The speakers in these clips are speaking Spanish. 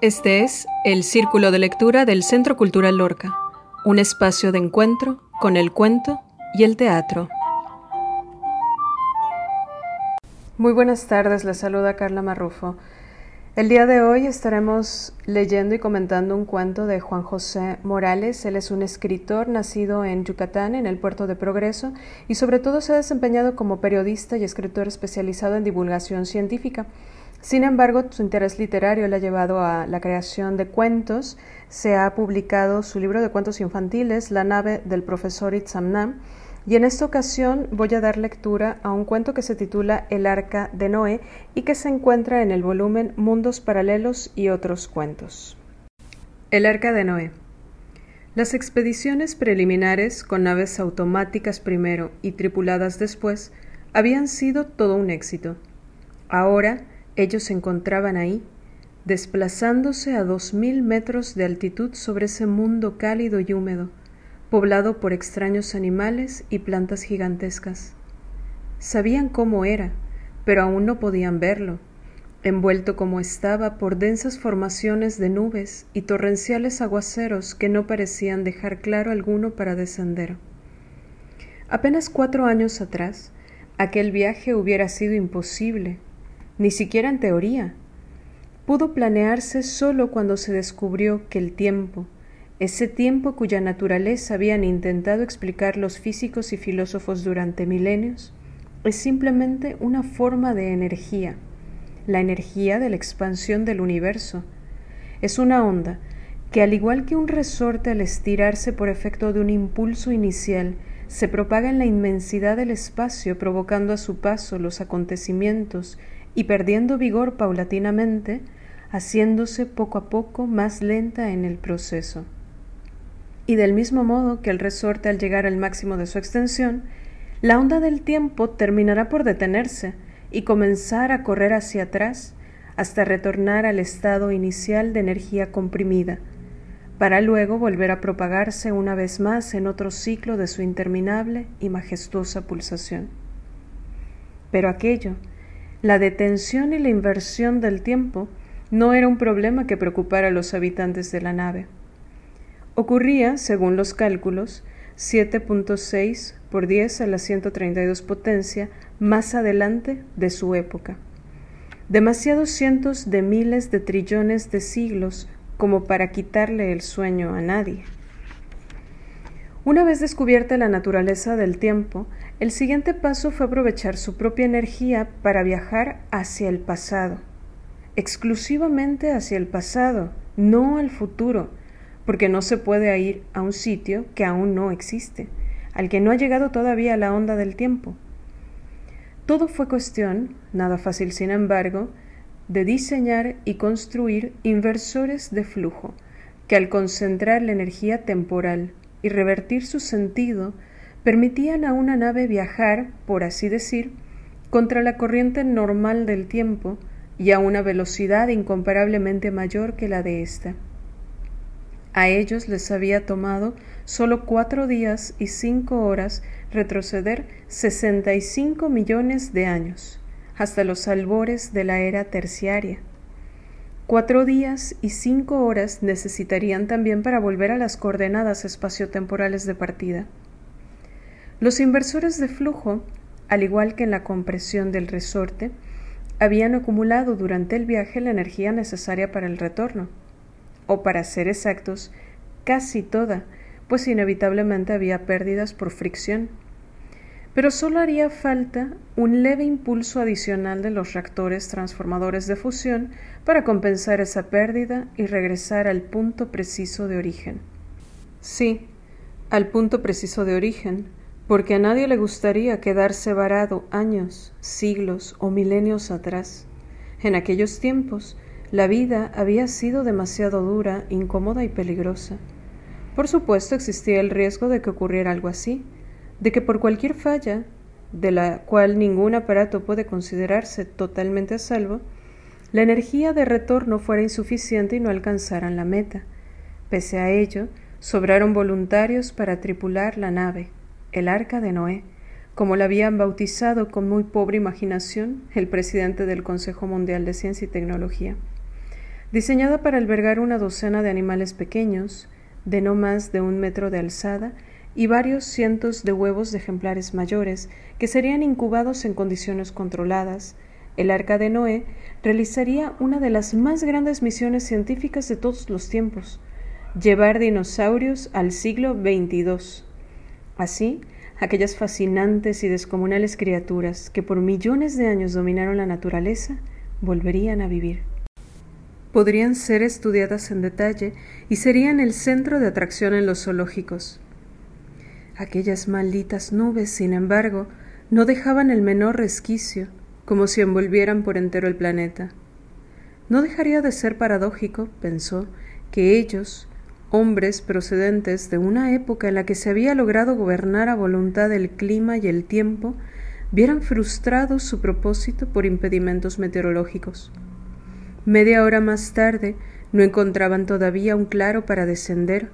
Este es el Círculo de Lectura del Centro Cultural Lorca, un espacio de encuentro con el cuento y el teatro. Muy buenas tardes, les saluda Carla Marrufo. El día de hoy estaremos leyendo y comentando un cuento de Juan José Morales. Él es un escritor nacido en Yucatán, en el puerto de Progreso, y sobre todo se ha desempeñado como periodista y escritor especializado en divulgación científica. Sin embargo, su interés literario le ha llevado a la creación de cuentos. Se ha publicado su libro de cuentos infantiles, La nave del profesor Itzamna, y en esta ocasión voy a dar lectura a un cuento que se titula El arca de Noé y que se encuentra en el volumen Mundos Paralelos y otros cuentos. El arca de Noé. Las expediciones preliminares con naves automáticas primero y tripuladas después habían sido todo un éxito. Ahora, ellos se encontraban ahí, desplazándose a dos mil metros de altitud sobre ese mundo cálido y húmedo, poblado por extraños animales y plantas gigantescas. Sabían cómo era, pero aún no podían verlo, envuelto como estaba por densas formaciones de nubes y torrenciales aguaceros que no parecían dejar claro alguno para descender. Apenas cuatro años atrás, aquel viaje hubiera sido imposible, ni siquiera en teoría. Pudo planearse solo cuando se descubrió que el tiempo, ese tiempo cuya naturaleza habían intentado explicar los físicos y filósofos durante milenios, es simplemente una forma de energía, la energía de la expansión del universo. Es una onda que, al igual que un resorte al estirarse por efecto de un impulso inicial, se propaga en la inmensidad del espacio, provocando a su paso los acontecimientos y perdiendo vigor paulatinamente, haciéndose poco a poco más lenta en el proceso. Y del mismo modo que el resorte al llegar al máximo de su extensión, la onda del tiempo terminará por detenerse y comenzar a correr hacia atrás hasta retornar al estado inicial de energía comprimida, para luego volver a propagarse una vez más en otro ciclo de su interminable y majestuosa pulsación. Pero aquello la detención y la inversión del tiempo no era un problema que preocupara a los habitantes de la nave. Ocurría, según los cálculos, 7.6 por 10 a la 132 potencia más adelante de su época. Demasiados cientos de miles de trillones de siglos como para quitarle el sueño a nadie. Una vez descubierta la naturaleza del tiempo, el siguiente paso fue aprovechar su propia energía para viajar hacia el pasado, exclusivamente hacia el pasado, no al futuro, porque no se puede ir a un sitio que aún no existe, al que no ha llegado todavía la onda del tiempo. Todo fue cuestión, nada fácil sin embargo, de diseñar y construir inversores de flujo, que al concentrar la energía temporal y revertir su sentido, permitían a una nave viajar, por así decir, contra la corriente normal del tiempo y a una velocidad incomparablemente mayor que la de ésta. A ellos les había tomado solo cuatro días y cinco horas retroceder sesenta y cinco millones de años, hasta los albores de la era terciaria. Cuatro días y cinco horas necesitarían también para volver a las coordenadas espaciotemporales de partida. Los inversores de flujo, al igual que en la compresión del resorte, habían acumulado durante el viaje la energía necesaria para el retorno, o para ser exactos, casi toda, pues inevitablemente había pérdidas por fricción. Pero solo haría falta un leve impulso adicional de los reactores transformadores de fusión para compensar esa pérdida y regresar al punto preciso de origen. Sí, al punto preciso de origen, porque a nadie le gustaría quedarse varado años, siglos o milenios atrás. En aquellos tiempos, la vida había sido demasiado dura, incómoda y peligrosa. Por supuesto existía el riesgo de que ocurriera algo así, de que por cualquier falla, de la cual ningún aparato puede considerarse totalmente a salvo, la energía de retorno fuera insuficiente y no alcanzaran la meta. Pese a ello, sobraron voluntarios para tripular la nave el arca de Noé, como la habían bautizado con muy pobre imaginación el presidente del Consejo Mundial de Ciencia y Tecnología. diseñada para albergar una docena de animales pequeños, de no más de un metro de alzada, y varios cientos de huevos de ejemplares mayores, que serían incubados en condiciones controladas, el arca de Noé realizaría una de las más grandes misiones científicas de todos los tiempos, llevar dinosaurios al siglo XXII. Así, aquellas fascinantes y descomunales criaturas que por millones de años dominaron la naturaleza, volverían a vivir. Podrían ser estudiadas en detalle y serían el centro de atracción en los zoológicos. Aquellas malditas nubes, sin embargo, no dejaban el menor resquicio, como si envolvieran por entero el planeta. No dejaría de ser paradójico, pensó, que ellos, hombres procedentes de una época en la que se había logrado gobernar a voluntad el clima y el tiempo, vieran frustrado su propósito por impedimentos meteorológicos. Media hora más tarde no encontraban todavía un claro para descender.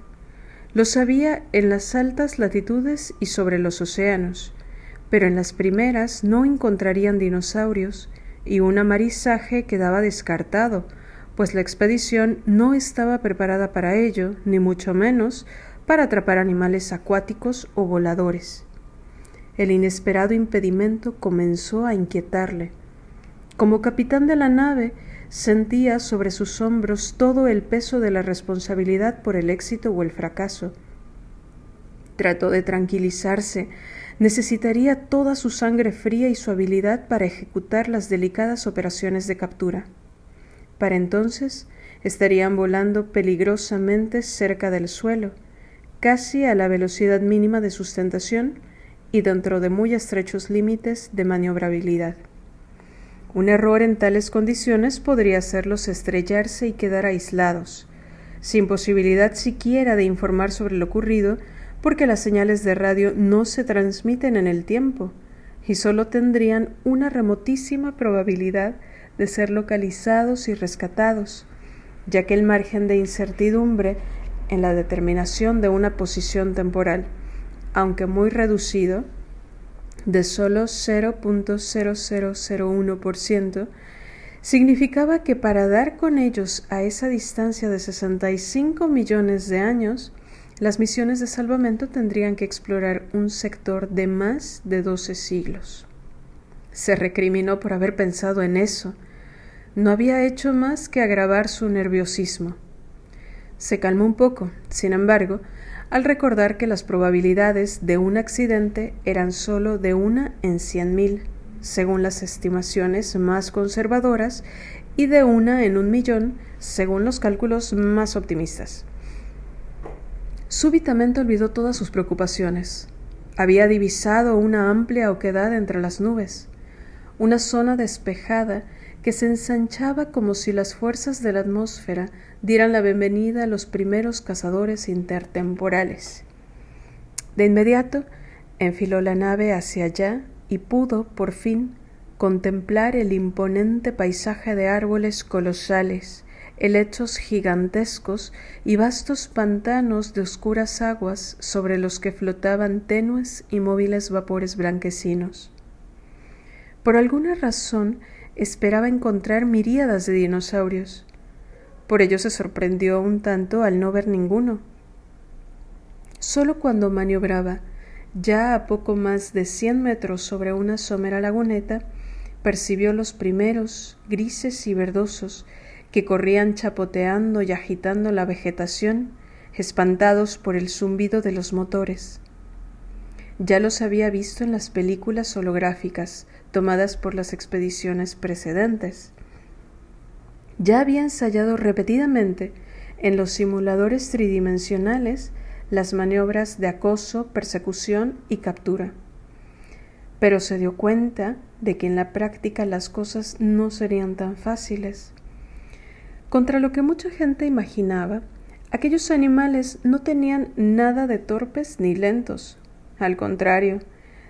Lo sabía en las altas latitudes y sobre los océanos, pero en las primeras no encontrarían dinosaurios y un amarizaje quedaba descartado, pues la expedición no estaba preparada para ello, ni mucho menos para atrapar animales acuáticos o voladores. El inesperado impedimento comenzó a inquietarle. Como capitán de la nave, sentía sobre sus hombros todo el peso de la responsabilidad por el éxito o el fracaso. Trató de tranquilizarse. Necesitaría toda su sangre fría y su habilidad para ejecutar las delicadas operaciones de captura. Para entonces estarían volando peligrosamente cerca del suelo, casi a la velocidad mínima de sustentación y dentro de muy estrechos límites de maniobrabilidad. Un error en tales condiciones podría hacerlos estrellarse y quedar aislados, sin posibilidad siquiera de informar sobre lo ocurrido, porque las señales de radio no se transmiten en el tiempo y solo tendrían una remotísima probabilidad de ser localizados y rescatados, ya que el margen de incertidumbre en la determinación de una posición temporal, aunque muy reducido, de solo 0.0001%, significaba que para dar con ellos a esa distancia de 65 millones de años, las misiones de salvamento tendrían que explorar un sector de más de 12 siglos. Se recriminó por haber pensado en eso. No había hecho más que agravar su nerviosismo. Se calmó un poco, sin embargo, al recordar que las probabilidades de un accidente eran sólo de una en cien mil, según las estimaciones más conservadoras, y de una en un millón, según los cálculos más optimistas. Súbitamente olvidó todas sus preocupaciones. Había divisado una amplia oquedad entre las nubes una zona despejada que se ensanchaba como si las fuerzas de la atmósfera dieran la bienvenida a los primeros cazadores intertemporales. De inmediato enfiló la nave hacia allá y pudo, por fin, contemplar el imponente paisaje de árboles colosales, helechos gigantescos y vastos pantanos de oscuras aguas sobre los que flotaban tenues y móviles vapores blanquecinos. Por alguna razón esperaba encontrar miríadas de dinosaurios. Por ello se sorprendió un tanto al no ver ninguno. Solo cuando maniobraba, ya a poco más de cien metros sobre una somera laguneta, percibió los primeros, grises y verdosos, que corrían chapoteando y agitando la vegetación, espantados por el zumbido de los motores. Ya los había visto en las películas holográficas tomadas por las expediciones precedentes. Ya había ensayado repetidamente en los simuladores tridimensionales las maniobras de acoso, persecución y captura. Pero se dio cuenta de que en la práctica las cosas no serían tan fáciles. Contra lo que mucha gente imaginaba, aquellos animales no tenían nada de torpes ni lentos, al contrario,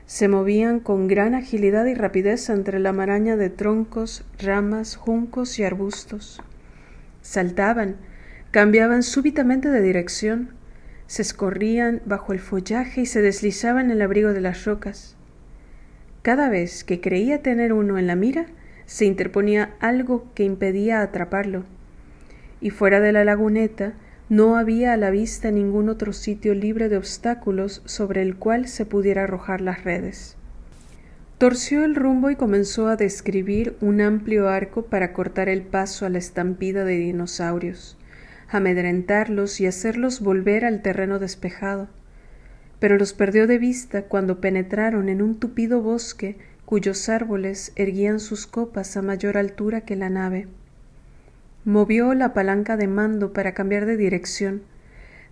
se movían con gran agilidad y rapidez entre la maraña de troncos, ramas, juncos y arbustos. Saltaban, cambiaban súbitamente de dirección, se escorrían bajo el follaje y se deslizaban en el abrigo de las rocas. Cada vez que creía tener uno en la mira, se interponía algo que impedía atraparlo. y fuera de la laguneta no había a la vista ningún otro sitio libre de obstáculos sobre el cual se pudiera arrojar las redes. Torció el rumbo y comenzó a describir un amplio arco para cortar el paso a la estampida de dinosaurios, amedrentarlos y hacerlos volver al terreno despejado. Pero los perdió de vista cuando penetraron en un tupido bosque cuyos árboles erguían sus copas a mayor altura que la nave. Movió la palanca de mando para cambiar de dirección,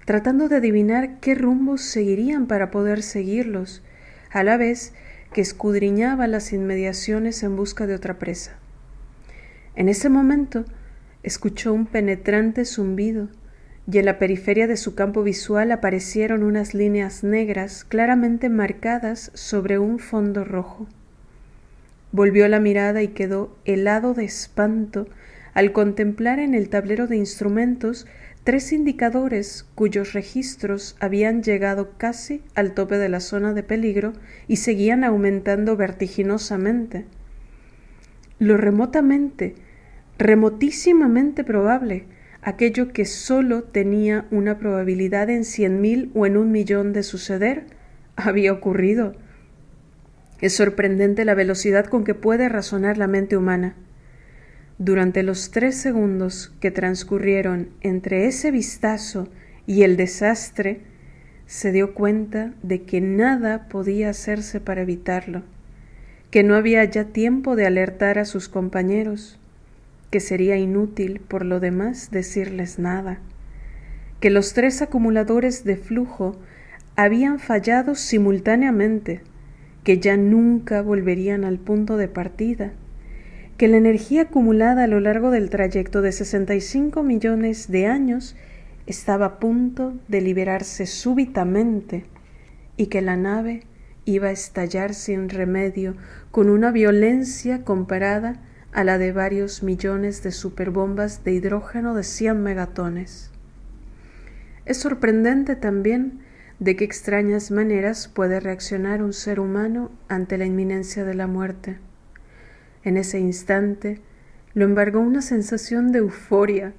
tratando de adivinar qué rumbos seguirían para poder seguirlos, a la vez que escudriñaba las inmediaciones en busca de otra presa. En ese momento escuchó un penetrante zumbido y en la periferia de su campo visual aparecieron unas líneas negras claramente marcadas sobre un fondo rojo. Volvió la mirada y quedó helado de espanto al contemplar en el tablero de instrumentos tres indicadores cuyos registros habían llegado casi al tope de la zona de peligro y seguían aumentando vertiginosamente. Lo remotamente, remotísimamente probable, aquello que sólo tenía una probabilidad en cien mil o en un millón de suceder, había ocurrido. Es sorprendente la velocidad con que puede razonar la mente humana. Durante los tres segundos que transcurrieron entre ese vistazo y el desastre, se dio cuenta de que nada podía hacerse para evitarlo, que no había ya tiempo de alertar a sus compañeros, que sería inútil por lo demás decirles nada, que los tres acumuladores de flujo habían fallado simultáneamente, que ya nunca volverían al punto de partida, que la energía acumulada a lo largo del trayecto de 65 millones de años estaba a punto de liberarse súbitamente y que la nave iba a estallar sin remedio con una violencia comparada a la de varios millones de superbombas de hidrógeno de 100 megatones. Es sorprendente también de qué extrañas maneras puede reaccionar un ser humano ante la inminencia de la muerte. En ese instante lo embargó una sensación de euforia,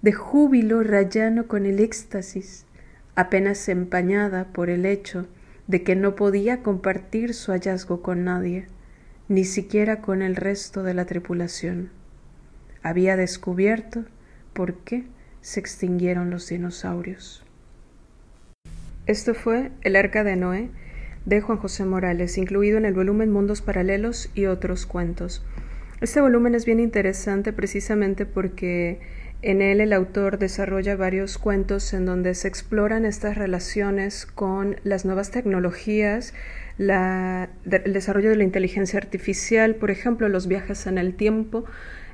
de júbilo rayano con el éxtasis, apenas empañada por el hecho de que no podía compartir su hallazgo con nadie, ni siquiera con el resto de la tripulación. Había descubierto por qué se extinguieron los dinosaurios. Esto fue El Arca de Noé de Juan José Morales, incluido en el volumen Mundos Paralelos y otros cuentos. Este volumen es bien interesante precisamente porque en él el autor desarrolla varios cuentos en donde se exploran estas relaciones con las nuevas tecnologías, el desarrollo de la inteligencia artificial, por ejemplo, los viajes en el tiempo,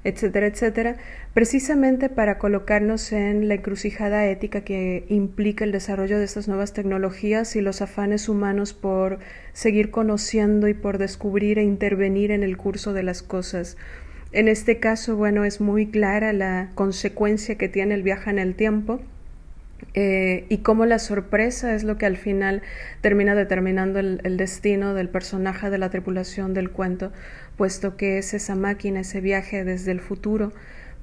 etcétera, etcétera, precisamente para colocarnos en la encrucijada ética que implica el desarrollo de estas nuevas tecnologías y los afanes humanos por seguir conociendo y por descubrir e intervenir en el curso de las cosas. En este caso, bueno, es muy clara la consecuencia que tiene el viaje en el tiempo. Eh, y cómo la sorpresa es lo que al final termina determinando el destino del personaje de la tripulación del cuento, puesto que es esa máquina, ese viaje desde el futuro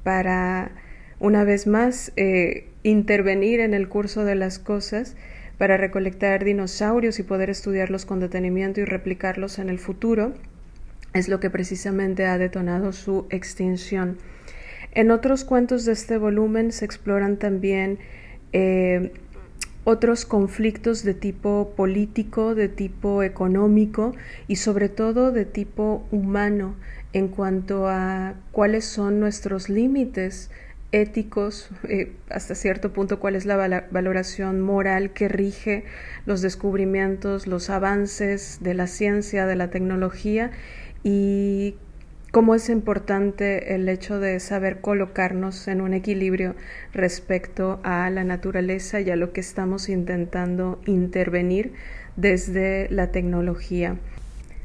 para, una vez más, eh, intervenir en el curso de las cosas para recolectar dinosaurios y poder estudiarlos con detenimiento y replicarlos en el futuro, es lo que precisamente ha detonado su extinción. En otros cuentos de este volumen se exploran también eh, otros conflictos de tipo político, de tipo económico y sobre todo de tipo humano en cuanto a cuáles son nuestros límites éticos, eh, hasta cierto punto cuál es la valoración moral que rige los descubrimientos, los avances de la ciencia, de la tecnología y cómo es importante el hecho de saber colocarnos en un equilibrio respecto a la naturaleza y a lo que estamos intentando intervenir desde la tecnología.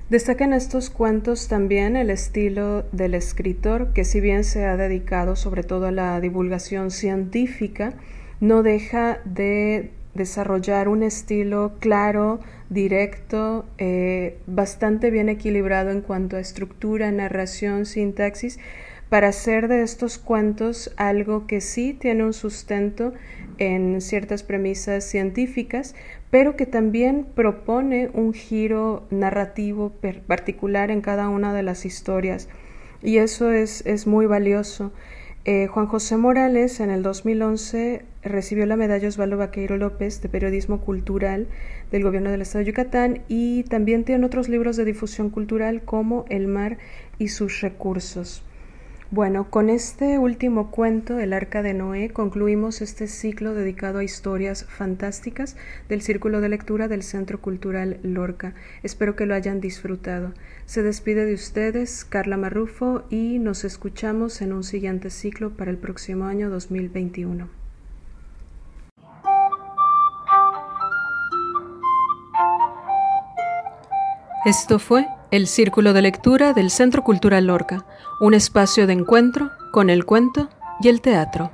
Destaca en estos cuentos también el estilo del escritor, que si bien se ha dedicado sobre todo a la divulgación científica, no deja de desarrollar un estilo claro, directo, eh, bastante bien equilibrado en cuanto a estructura, narración, sintaxis, para hacer de estos cuentos algo que sí tiene un sustento en ciertas premisas científicas, pero que también propone un giro narrativo particular en cada una de las historias. Y eso es, es muy valioso. Eh, Juan José Morales en el 2011 recibió la medalla Osvaldo Vaqueiro López de Periodismo Cultural del Gobierno del Estado de Yucatán y también tiene otros libros de difusión cultural como El mar y sus recursos. Bueno, con este último cuento, El Arca de Noé, concluimos este ciclo dedicado a historias fantásticas del Círculo de Lectura del Centro Cultural Lorca. Espero que lo hayan disfrutado. Se despide de ustedes Carla Marrufo y nos escuchamos en un siguiente ciclo para el próximo año 2021. Esto fue el Círculo de Lectura del Centro Cultural Lorca, un espacio de encuentro con el cuento y el teatro.